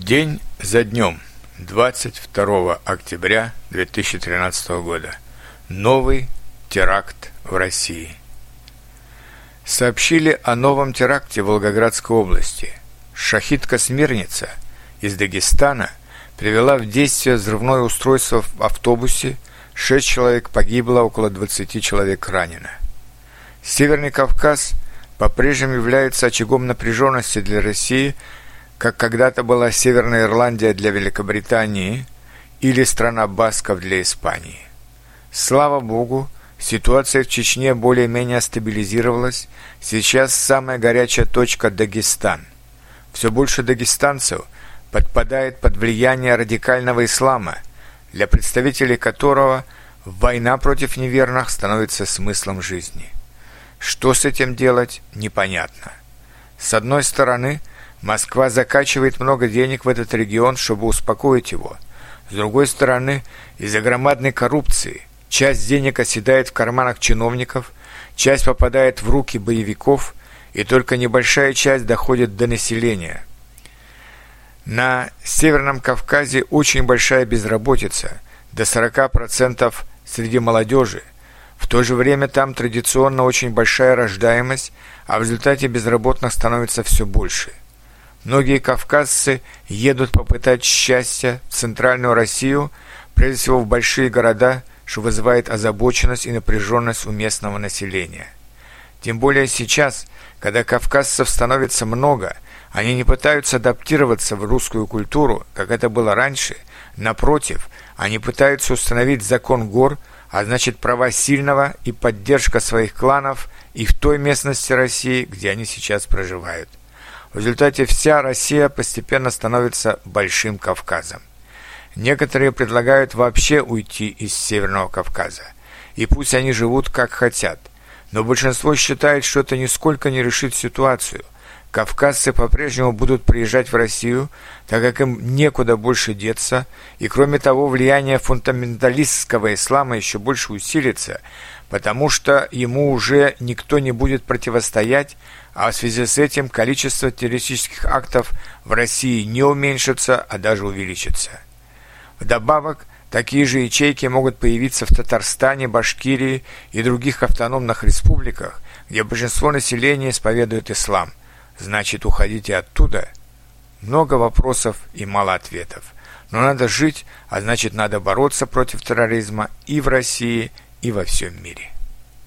День за днем, 22 октября 2013 года. Новый теракт в России. Сообщили о новом теракте в Волгоградской области. Шахидка Смирница из Дагестана привела в действие взрывное устройство в автобусе, шесть человек погибло, около 20 человек ранено. Северный Кавказ по-прежнему является очагом напряженности для России – как когда-то была Северная Ирландия для Великобритании или страна Басков для Испании. Слава Богу, ситуация в Чечне более-менее стабилизировалась. Сейчас самая горячая точка – Дагестан. Все больше дагестанцев подпадает под влияние радикального ислама, для представителей которого война против неверных становится смыслом жизни. Что с этим делать, непонятно. С одной стороны – Москва закачивает много денег в этот регион, чтобы успокоить его. С другой стороны, из-за громадной коррупции часть денег оседает в карманах чиновников, часть попадает в руки боевиков, и только небольшая часть доходит до населения. На Северном Кавказе очень большая безработица, до 40% среди молодежи. В то же время там традиционно очень большая рождаемость, а в результате безработных становится все больше – Многие кавказцы едут попытать счастья в центральную Россию, прежде всего в большие города, что вызывает озабоченность и напряженность у местного населения. Тем более сейчас, когда кавказцев становится много, они не пытаются адаптироваться в русскую культуру, как это было раньше. Напротив, они пытаются установить закон гор, а значит права сильного и поддержка своих кланов и в той местности России, где они сейчас проживают. В результате вся Россия постепенно становится Большим Кавказом. Некоторые предлагают вообще уйти из Северного Кавказа. И пусть они живут как хотят. Но большинство считает, что это нисколько не решит ситуацию. Кавказцы по-прежнему будут приезжать в Россию, так как им некуда больше деться, и кроме того влияние фундаменталистского ислама еще больше усилится, потому что ему уже никто не будет противостоять, а в связи с этим количество террористических актов в России не уменьшится, а даже увеличится. Вдобавок, такие же ячейки могут появиться в Татарстане, Башкирии и других автономных республиках, где большинство населения исповедует ислам. Значит, уходите оттуда. Много вопросов и мало ответов. Но надо жить, а значит, надо бороться против терроризма и в России, и во всем мире.